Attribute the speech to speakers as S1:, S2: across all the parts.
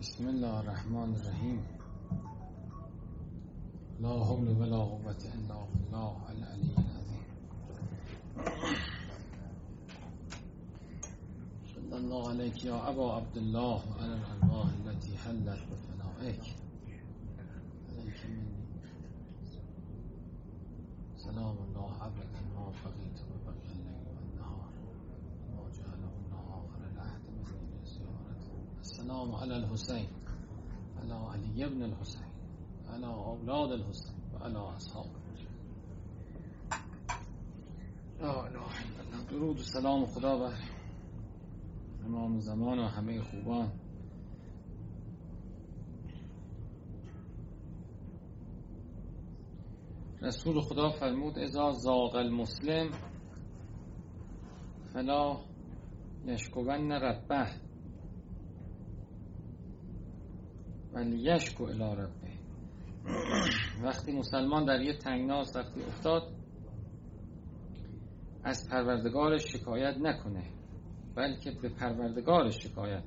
S1: بسم الله الرحمن الرحيم. لا حول ولا قوة إلا بالله العلي العظيم. صلى الله عليك يا أبا عبد الله على الأرواح التي حلت بفنائك. عليك مني. سلام الله عبد ما بقيت وبقي الليل والنهار. ما جعله السلام على الحسين على علي بن الحسين على أولاد الحسين وعلى أصحاب لا اله الا الله درود و سلام خدا بر امام زمان و همه خوبان. رسول خدا فرمود اذا زاغ المسلم فلا یشکون ربه. ولی یشکو الى ربه. وقتی مسلمان در یه تنگناز وقتی افتاد از پروردگارش شکایت نکنه بلکه به پروردگارش شکایت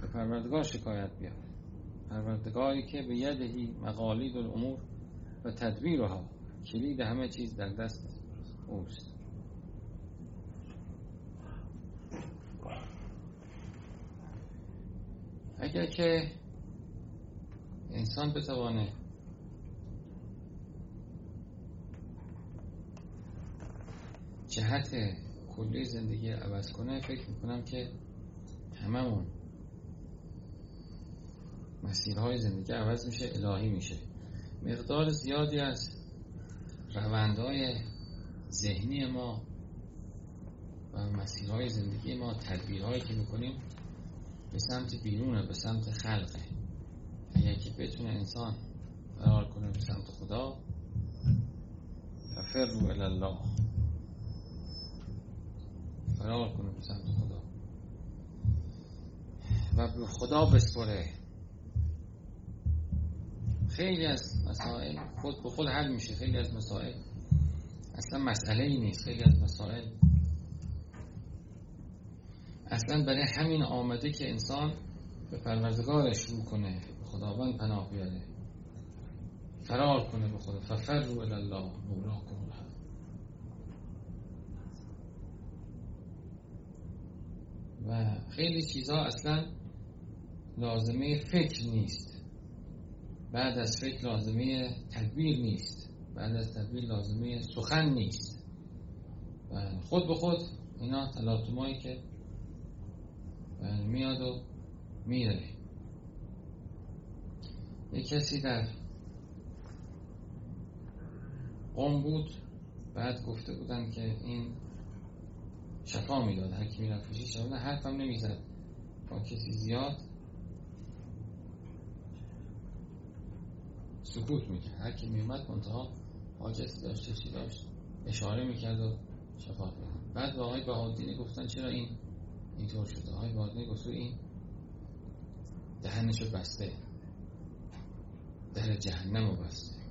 S1: به پروردگار شکایت بیاد پروردگاری که به یدهی مقالید الامور و تدبیرها کلید همه چیز در دست اوست. اگر که انسان بتوانه جهت کلی زندگی عوض کنه فکر می‌کنم که هممون مسیرهای زندگی عوض میشه الهی میشه. مقدار زیادی از روندهای ذهنی ما و مسیرهای زندگی ما تدبیرهایی که می‌کنیم به سمت بیرونه به سمت خلقه. اگر که بتونه انسان فرار کنه به سمت خدا ففروا الله فرار کنه به سمت خدا. و به خدا بسپره. خیلی از مسائل خود به خود حل میشه. خیلی از مسائل. اصلا مسئله ای نیست. خیلی از مسائل اصلا برای همین آمده که انسان به پروردگارش رو کنه به خداوند پناه بیاره. فرار کنه به خدا. ففروا الی الله مولاکم الحق. و خیلی چیزها اصلا لازمه فکر نیست. بعد از فکر لازمه تدبیر نیست. بعد از تدبیر لازمه سخن نیست. و خود به خود اینا تلاطمایی که میاد و میره. یک کسی در قوم بود بعد گفته بودن که این شفا می‌داد هر کی می‌رفت پیشش شفا حرفم نمی‌زد. با کسی زیاد سکوت می‌کرد. هر کی میومد منتها حاجتی داشت چی داشت اشاره می‌کرد و شفا می‌داد. بعد با آقای بهادینی گفتن چرا این اینطور شده. آقای بهادینی گفت این دهنشو بسته. در جهنم رو بسته.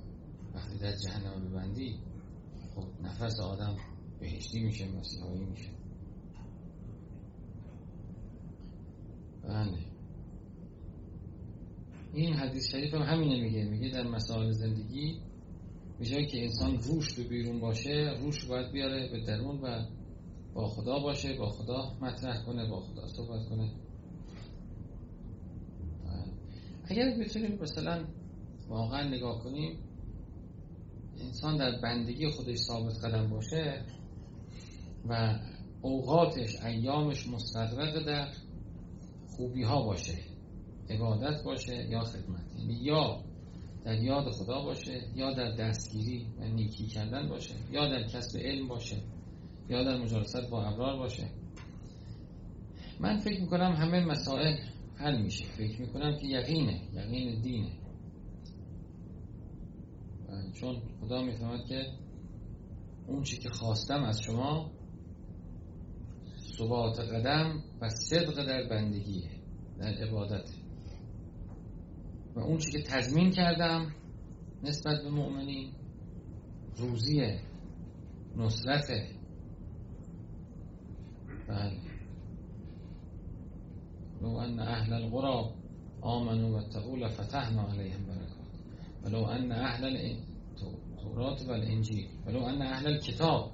S1: وقتی در جهنم ببندی خب نفس آدم بهشتی میشه مسیحایی میشه. بله. این حدیث شریف هم همینه میگه. میگه در مسائل زندگی به که انسان روش به بیرون باشه روش باید بیاره به درون و با خدا باشه با خدا مطرح کنه با خدا صحبت کنه. اگر بتونیم مثلا واقعا نگاه کنیم انسان در بندگی خودش ثابت قدم باشه و اوقاتش ایامش مستدرق در خوبی ها باشه عبادت باشه یا خدمت. یعنی یا در یاد خدا باشه یا در دستگیری و نیکی کردن باشه یا در کسب علم باشه. یا در مجالست با ابرار باشه. من فکر می‌کنم همه مسائل حل میشه. فکر می‌کنم که یقینه. یقین دینه. چون خدا می‌فهمد که اون چی که خواستم از شما ثبات قدم و صدق در بندگیه در عبادت. و اون چی که تضمین کردم نسبت به مؤمنین روزیه نصرته. بله. لو ان اهل القرى آمنوا و لفتحنا علیهم برکات. ولو ان اهل تورات و الانجیل. ولو ان اهل الكتاب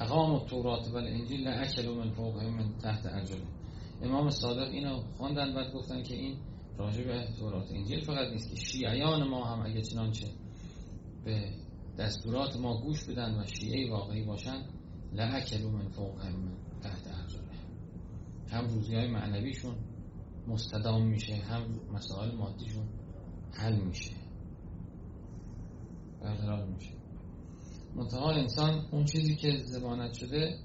S1: اقام التورات و الانجیل لأکلوا من فوقهم من تحت ارجلهم. امام صادق اینو خواندن بعد گفتن که این راجع به تورات. انجیل فقط نیست که شیعیان ما هم اگه چنانچه به دستورات ما گوش بدن و شیعه واقعی باشن لأکلوا من فوقهم من تحت ارجلهم هم روزی های معنویشون مستدام میشه هم مسائل مادیشون حل میشه. برقرار میشه. منتها انسان اون چیزی که زبانت شده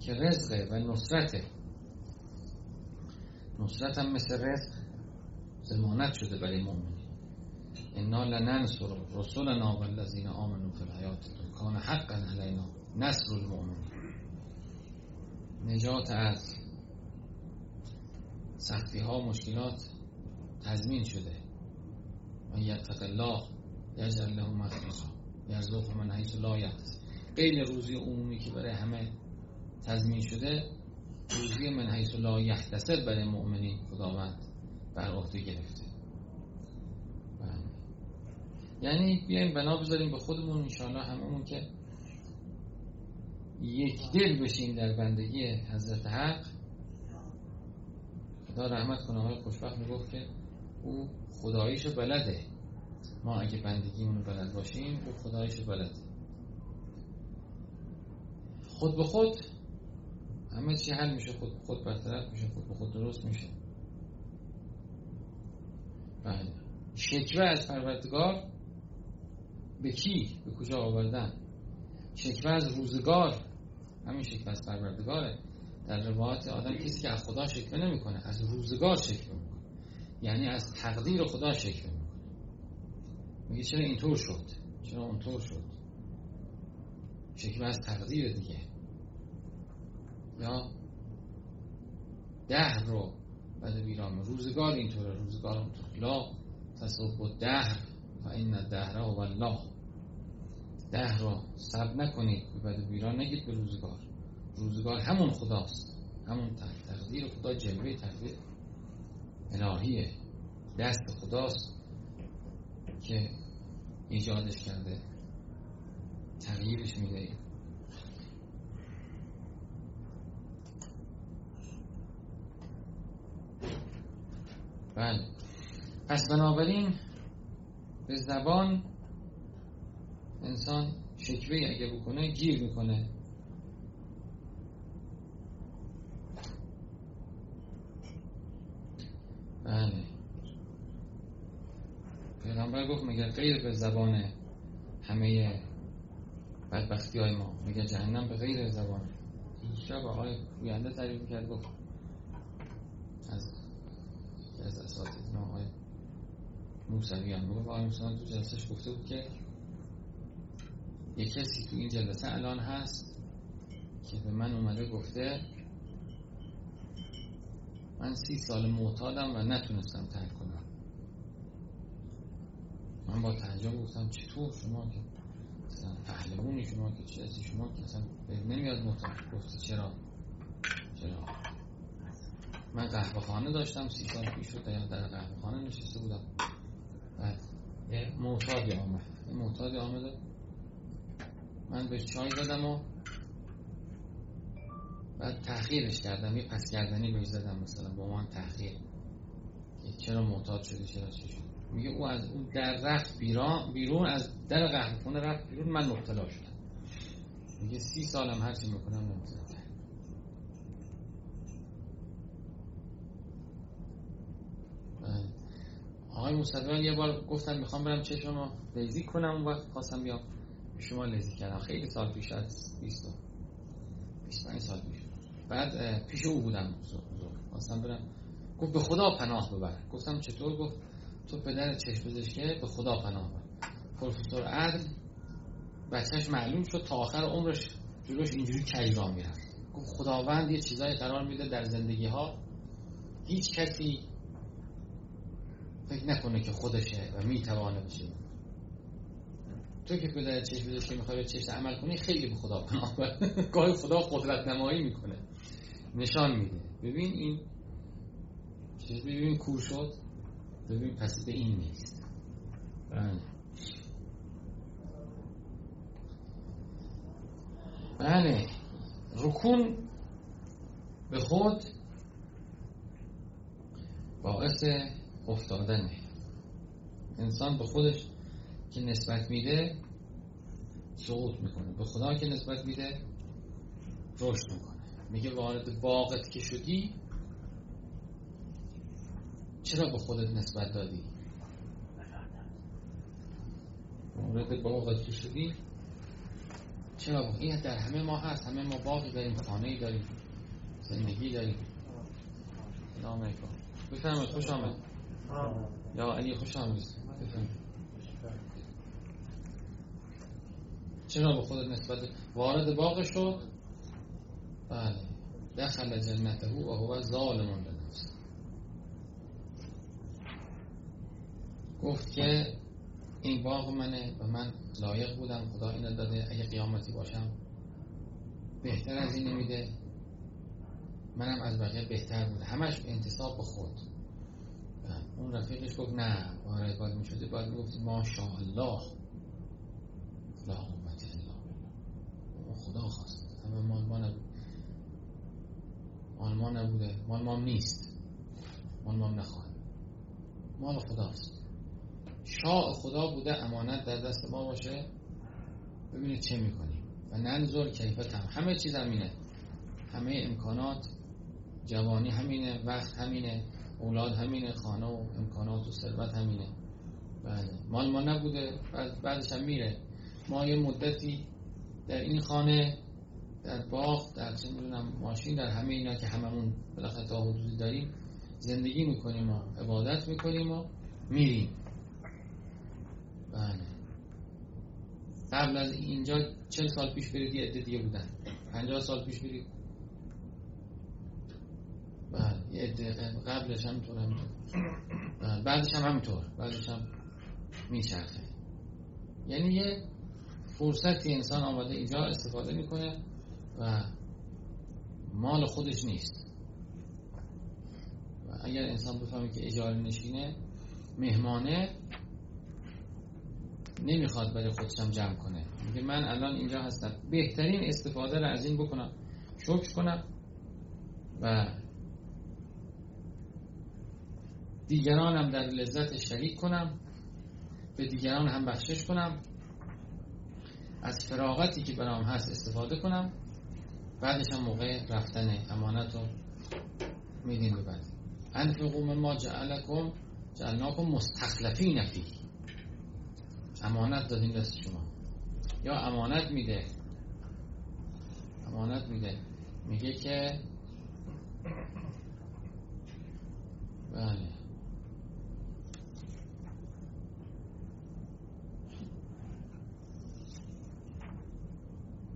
S1: که رزقه و نصرته. نصرت هم مثل رزق زمانت شده برای مؤمنی انا لننصر رسولنا والذین آمنوا فی الحیات کان حقا علینا. نصر المؤمنین. نجات از سختی ها مشکلات تضمین شده. و یتق الله یجعل له مخرجا یرزق من حیث لا یحتسب. غیر روزی عمومی که برای همه تضمین شده روزی من حیث لا یحتسب برای مؤمنین خداوند بر عهده گرفته. یعنی بیایم بنا بذاریم به خودمون انشاءالله هممون که یک دل بشیم در بندگی حضرت حق. خدا رحمت کنه آقای خوشبخت می‌گفت که او خداییشو بلده. ما اگه بندگی اونو بلد باشیم او خداییشو بلده. خود به خود همه چی حل میشه خود به خود برطرف میشه خود به خود درست میشه. بله. شکوه از پروردگار به کی؟ به کجا آوردن؟ شکوه از روزگار. همین شکوه از پروردگاره. در روایات آدم کسی که از خدا شکوه نمی‌کنه از روزگار شکوه می‌کنه. یعنی از تقدیر خدا شکوه می‌کنه. میگه چرا اینطور شد؟ چرا اونطور شد؟ شکوه از تقدیر دیگه. یا دهر رو بعد ویران. روزگار اینطوره. روزگار اونطور لا تصوب دهر. و این دهره و الله. ده رو سب نکنید بعد ویران نگید به روزگار. روزگار همون خداست همون تقدیر خدا جلوه تقدیر الهیه. دست خداست که ایجادش کرده. تغییرش میده. بله. پس بنابراین به زبان انسان شکوه اگه بکنه گیر می‌کنه. بله. پیغمبر گفت مگر غیر به زبان همه بدبختی های ما مگر جهنم به غیر زبان؟ شب آقای گوینده تعریف کرد گفت از از اساتید ما آقای موسوی هم گفت آقای موسوی تو جلسش گفته بود که یک کسی تو این جلسه الان هست که به من اومده گفته من سی سال معتادم و نتونستم ترک کنم. من با تعجب گفتم چطور شما که مثلا پهلوونی شما که چه شما که اصلا نمیاد معتاد. گفتی چرا؟ چرا؟ من قهوه خانه داشتم سی سال پیش رو در قهوه خانه نشسته بودم. بعد یه معتادی آمد. یه معتادی آمده من به چای دادم و بعد تحقیرش کردم. یه پس کردنی بهش زدم مثلا با من تحقیر چرا معتاد شده چرا چی شد؟ میگه او از اون در رفت بیرون بیرون از در قهوه خونه رفت بیرون من مبتلا شدم. میگه سی سالم هرچی می‌کنم نمی‌تونم آقای موسوی یه بار گفتن می‌خوام برم چشم رو کنم اون وقت خواستم بیام. شما لذی کردم خیلی سال پیش از 20 25 سال پیش. بعد پیش او بودم خواستم برم. گفت به خدا پناه ببر. گفتم چطور؟ گفت تو پدر چشم پزشکه به خدا پناه ببر. پروفسور عدل بچهش معلوم شد تا آخر عمرش جلوش اینجوری کجرا می‌رفت. گفت خداوند یه چیزای قرار میده در زندگی ها هیچ کسی فکر نکنه که خودشه و می‌توانه بشه. تو که پدر چشم داشتی می‌خوای به چشم عمل کنی خیلی به خدا پناه گاهی خدا قدرت نمایی می‌کنه. نشان میده. ببین این چیز ببین کور شد. ببین پس به این نیست. بله. بله. رکون به خود باعث افتادنه. انسان به خودش که نسبت میده سقوط می‌کنه. به خدا که نسبت میده رشد می‌کنه. میگه وارد باغت که شدی چرا به خودت نسبت دادی؟ وارد باغت که شدی چرا؟ با این در همه ما هست. همه ما باقی داریم خانه داریم زندگی داریم. سلام علیکم. بفرمایید خوش آمد. یا علی خوش آمد. چرا به خودت نسبت وارد باغ شد بله. دخل جنته و هو ظالم لنفسه گفت که این باغ منه و من لایق بودم. خدا اینو داده اگه قیامتی باشم بهتر از این میده منم از بقیه بهتر بوده. همش انتصاب به خود. اون رفیقش گفت نه وارد باید می شده باید گفت ماشاءالله. لا قوت الا خدا خواست همه مال ما نبود. مال ما نبوده. مال ما نیست. مال ما نخواهد. مال خداست. شاء خدا بوده امانت در دست ما باشه. ببینید چه می‌کنیم. و ننظر کیفت هم همه چیز همینه همه امکانات جوانی همینه وقت همینه اولاد همینه خانه و امکانات و ثروت همینه. بله. مال ما نبوده. بعدش هم میره. ما یه مدتی در این خانه در باغ در چه ماشین در همه اینا که هممون بالاخره تا حدودی داریم زندگی می‌کنیم و عبادت می‌کنیم و میریم. بله. قبل از اینجا چل سال پیش برید یه عده دیگه بودن. پنجاه سال پیش برید. بله یه عده قبلش هم طور همینطور بله. بعدش هم همینطور. بعدش هم میچرخه. یعنی یه فرصتی انسان آماده اینجا استفاده می‌کنه و مال خودش نیست. و اگر انسان بفهمه که اجاره نشینه مهمانه نمی‌خواد برای خودشم جمع کنه. میگه من الان اینجا هستم. بهترین استفاده رو از این بکنم. شکر کنم و دیگرانم در لذت شریک کنم. به دیگران هم بخشش کنم. از فراغتی که برام هست استفاده کنم. بعدش هم موقع رفتن امانت رو میدین ببرد انفقو ما جعلکم جعلناکم مستخلفین فی امانت دادیم دست شما. یا امانت میده. امانت میده. میگه که بله.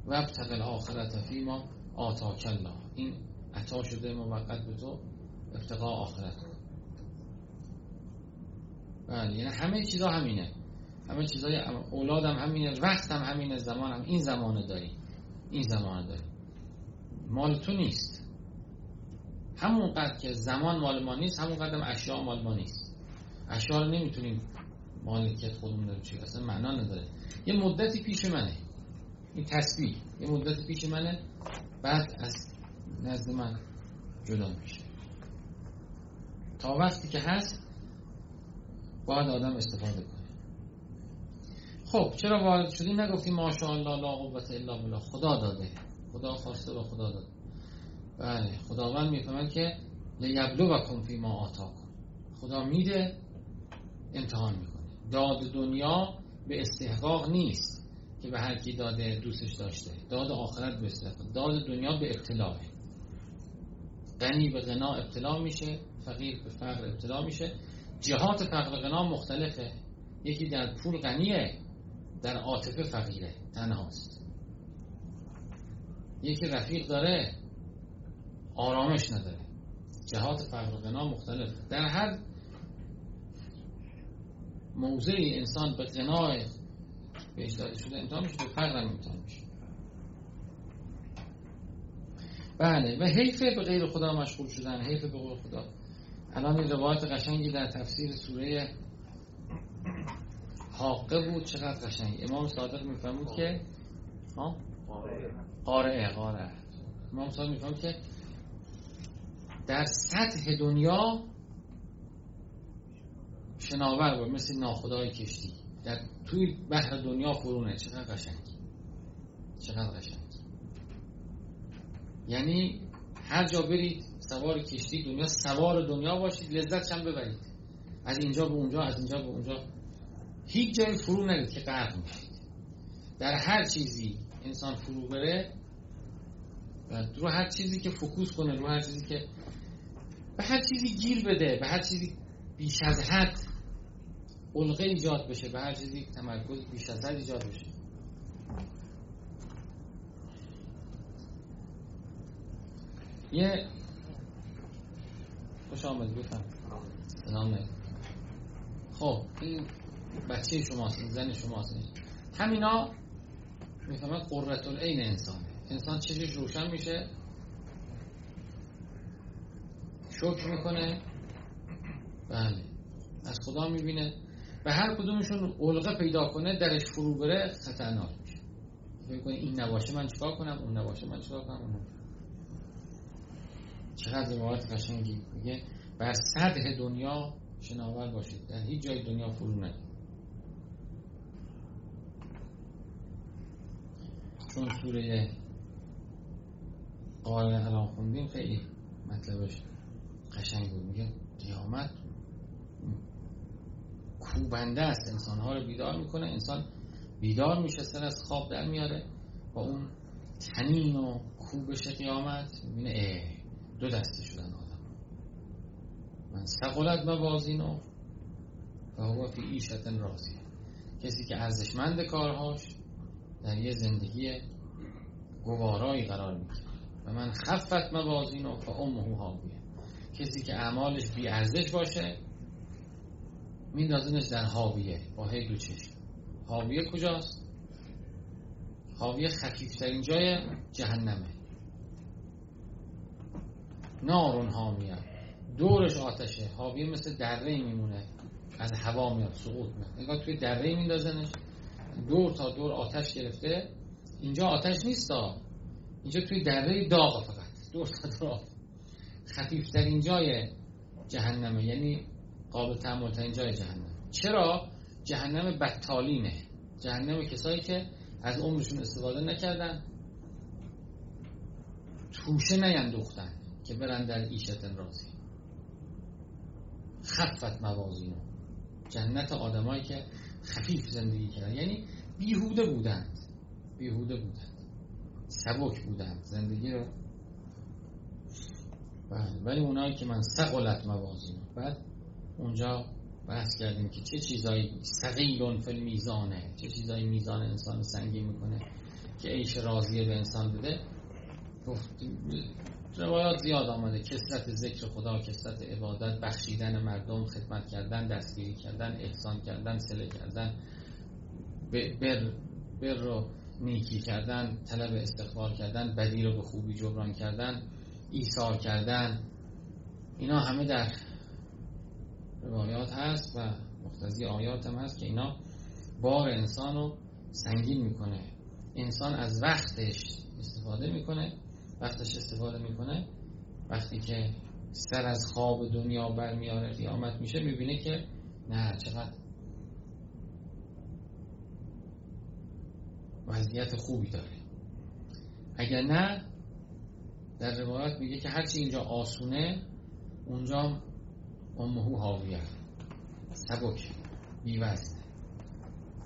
S1: و ابتقل آخرت فیما آتاک الله این عطا شده موقت به تو ابتقا آخرت. بله یعنی همه چیزا همینه. همه چیزای اولادم همینه وقت هم همینه زمان هم این زمانه داری. این زمانه داری. مال تو نیست. همون قدر که زمان مال ما نیست همون قدر اشیاء مال ما نیست. اشیاء رو نمی‌تونیم مالکیت خودمون رو چی اصلا معنا نداره. یه مدتی پیش منه. این تسبیح یه مدت پیش منه بعد از نزد من جدا میشه. تا وقتی که هست باید آدم استفاده کنه. خب چرا وارد شدیم؟ نگفتیم ماشاءالله لا قوت الا بالله. خدا داده. خدا خواسته و خدا داده. بله خداوند می‌فهمد که لیبلو و فی ما آتا کن خدا میده امتحان می‌کنه. داد دنیا به استحقاق نیست. که به هر کی داده دوستش داشته. داد آخرت به داد دنیا به ابتلاه غنی به غنا ابتلا میشه فقیر به فقر ابتلا میشه. جهات فقر غنا مختلفه. یکی در پول غنیه در عاطفه فقیره. تنهاست. یکی رفیق داره آرامش نداره. جهات فقر غنا مختلفه. در هر موضعی انسان به غنای بهش داده شده. امتحان میشه به فقر هم امتحان بله و حیف به غیر خدا مشغول شدن حیف به غیر خدا. الان این روایت قشنگی در تفسیر سوره حاقه بود. چقدر قشنگ. امام صادق میفهمود که ها؟ قارعه امام صادق میفهمود که در سطح دنیا شناور بود مثل ناخدای کشتی. در توی بحر دنیا فرونه چقدر قشنگ چقدر قشنگ یعنی هر جا برید سوار کشتی دنیا سوار دنیا باشید لذت هم ببرید. از اینجا به اونجا از اینجا به اونجا. هیچ جای فرو نرید که غرق میشید. در هر چیزی انسان فرو بره و رو هر چیزی که فکوس کنه رو هر چیزی که به هر چیزی گیر بده به هر چیزی بیش از حد علقه ایجاد بشه به هر چیزی تمرکز بیش از حد ایجاد بشه. یه خوش آمد بفهم سلام خب این بچه شماست این زن شماست. همینا می‌فهمن قررت این انسانه انسان چشش روشن میشه؟ شکر می‌کنه. بله. از خدا می‌بینه. و هر کدومشون علقه پیدا کنه درش فرو بره خطرناک میشه. فکر این نباشه من چیکار کنم؟ اون نباشه من چیکار کنم؟ اون چقدر روایت قشنگی. میگه بر سطح دنیا شناور باشید. در هیچ جای دنیا فرو نرید چون سوره قال الان خوندیم خیلی مطلبش قشنگ بود. میگه قیامت کوبنده است. انسان ها رو بیدار می‌کنه. انسان بیدار میشه سر از خواب در میاره. با اون تنین و کوبش قیامت می‌بینه دو دسته شدن آدم. من سقلت موازینو و هو فی ایشت راضیه کسی که ارزشمند کارهاش در یه زندگی گوارایی قرار می‌گیره. و من خفت موازینو و امه هاویه کسی که اعمالش بی ارزش باشه میندازنش در حاویه با هی دو چشم. حاویه کجاست؟ حاویه خفیفترین جای جهنمه. نارون حامیه. دورش آتشه. حاویه مثل دره میمونه. از هوا میاد سقوط میاد. نگاه توی دره میندازنش. دور تا دور آتش گرفته. اینجا آتش نیست اینجا توی دره داغ فقط. دور تا دور خفیفترین جای جهنمه. یعنی قابل تحمل ترین جای جهنم. چرا؟ جهنم بدتالینه جهنم کسایی که از عمرشون استفاده نکردن توشه نیندوختن که برن در ایشت رازی خفت موازینو جنت آدمایی که خفیف زندگی کردن. یعنی بیهوده بودند. بیهوده بودند. سبک بودند. زندگی رو بله ولی اونایی که من سقلت موازینو بعد اونجا بحث کردیم که چه چیزایی سقیلون فل میزانه چه چیزایی میزان انسان سنگین می‌کنه که عیش راضیه به انسان بده. روایات زیاد آمده کسرت ذکر خدا کسرت عبادت بخشیدن مردم خدمت کردن دستگیری کردن احسان کردن سله کردن بر, بر رو نیکی کردن طلب استقبال کردن بدی رو به خوبی جبران کردن ایثار کردن. اینا همه در روایات هست و مختزی آیات هم هست که اینا بار انسان رو سنگین می‌کنه. انسان از وقتش استفاده می‌کنه وقتش استفاده می‌کنه. وقتی که سر از خواب دنیا برمیاره قیامت میشه می‌بینه که نه چقدر وضعیت خوبی داره. اگر نه در روایات میگه که هرچی اینجا آسونه اونجا امهو حاویه. سبک بیوزن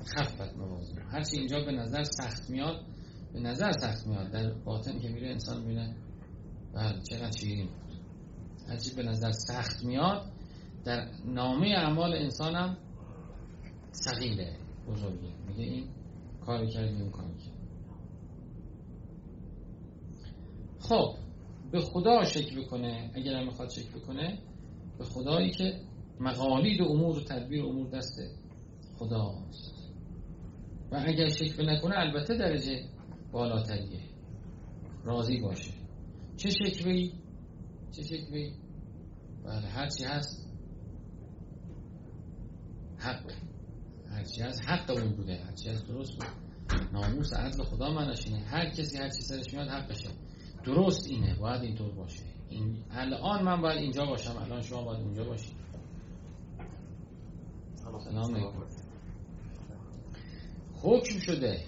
S1: خفت موازن هرچی اینجا به نظر سخت میاد به نظر سخت میاد. در باطن که میره انسان بینه بله چقدر شیرین هرچی به نظر سخت میاد در نامه اعمال انسان هم سقیله میگه این کاری کردی این کاری کرد. خب به خدا شکل بکنه. اگر هم می‌خواد شکل بکنه به خدایی که مقالید امور و تدبیر امور دست خداست. و اگر شکوه نکنه البته درجه بالاتریه. راضی باشه. چه شکوهی چه شکوهی بله هرچی هست حق هرچی هست حق اون بوده. هرچی هست درست بود. ناموس عدل خدا منشینه هر کسی هر چی سرش میاد حقشه. درست اینه باید اینطور باشه. این الان من باید اینجا باشم الان شما باید اونجا باشید. سلام. حکم شده.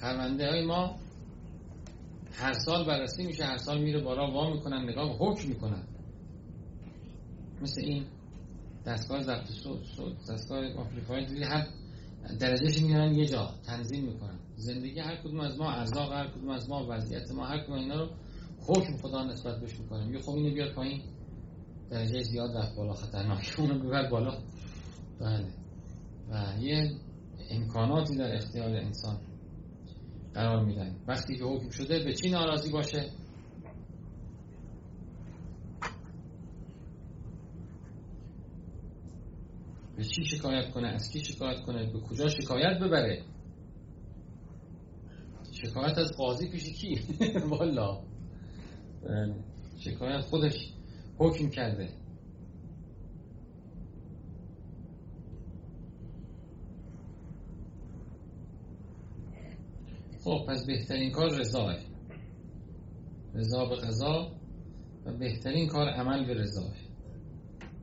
S1: پرونده های ما هر سال بررسی میشه هر سال میره بالا وا می‌کنن نگاه حکم می‌کنن. مثل این دستگاه ضبط صوت دستگاه آمپلیفایر دیدی هر درجهش میارن یه جا تنظیم می‌کنن. زندگی هر کدوم از ما ارزاق هر کدوم از ما وضعیت ما هر کدوم اینا رو حکم خدا نسبت بهش می‌کنه میگه خب اینو بیار پایین. درجه زیاد رفت بالا خطرناک. اونو ببر بالا. بله. و یه امکاناتی در اختیار انسان قرار میدن. وقتی که حکم شده به چی ناراضی باشه؟ به چی شکایت کنه؟ از کی شکایت کنه؟ به کجا شکایت ببره؟ شکایت از قاضی پیش کی؟ والا. شکایت خودش حکم کرده. خب پس بهترین کار رضاه رضا به قضا و بهترین کار عمل به رضاه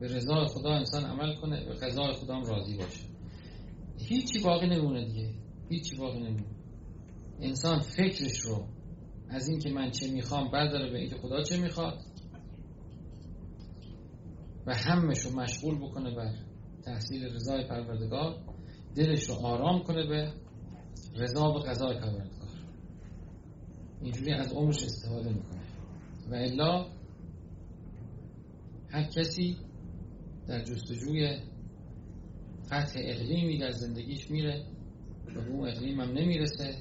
S1: به رضا خدا انسان عمل کنه به قضا خدا هم راضی باشه. هیچی باقی نمونه دیگه. هیچی باقی نمونه. انسان فکرش رو از اینکه من چه می‌خوام برداره به اینکه خدا چه می‌خواد؟ و همش رو مشغول بکنه بر تحصیل رضای پروردگار دلش رو آرام کنه به رضا و قضای پروردگار. اینجوری از عمرش استفاده می‌کنه. و الا هر کسی در جستجوی فتح اقلیمی در زندگیش میره و به اون اقلیم هم نمی‌رسه.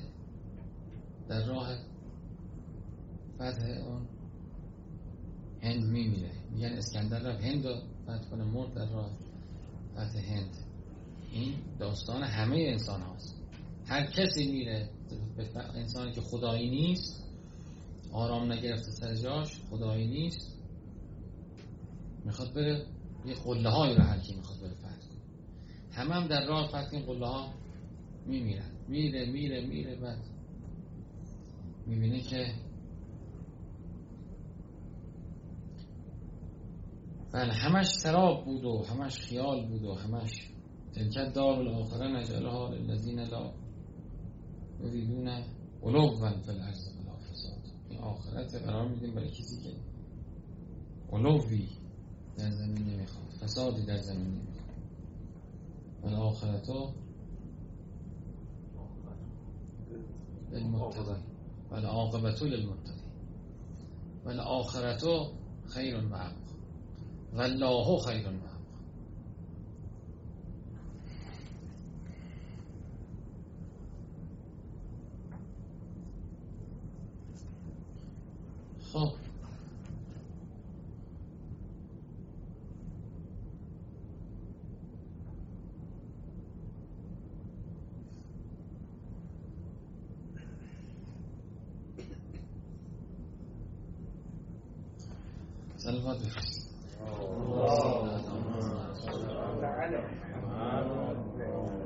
S1: در راه فتح اون هند میمیره. میگن اسکندر رفت هند رو فتح کنه مرد در راه فتح هند. این داستان همه انسان هاست. هر کسی میره انسانی که خدایی نیست آرام نگرفته سر جاش خدایی نیست می‌خواد بره یه قله هایی رو هر کی می‌خواد بره فتح کنه. همه هم در راه فتح این قله ها میمیرن. میره میره میره بعد می‌بینه که بله همش سراب بود و همش خیال بود و همش تلکت دار الاخره نجلها للذین لا یریدون علوا فی الارض ولا فساد. این آخرت قرار میدیم برای کسی که علوی در زمین نمی‌خواد فسادی در زمین نمی‌خواد. و آخرتو للمتقین. و عاقبتو للمتقین و آخرتو خیر و ابقا و الله خیر و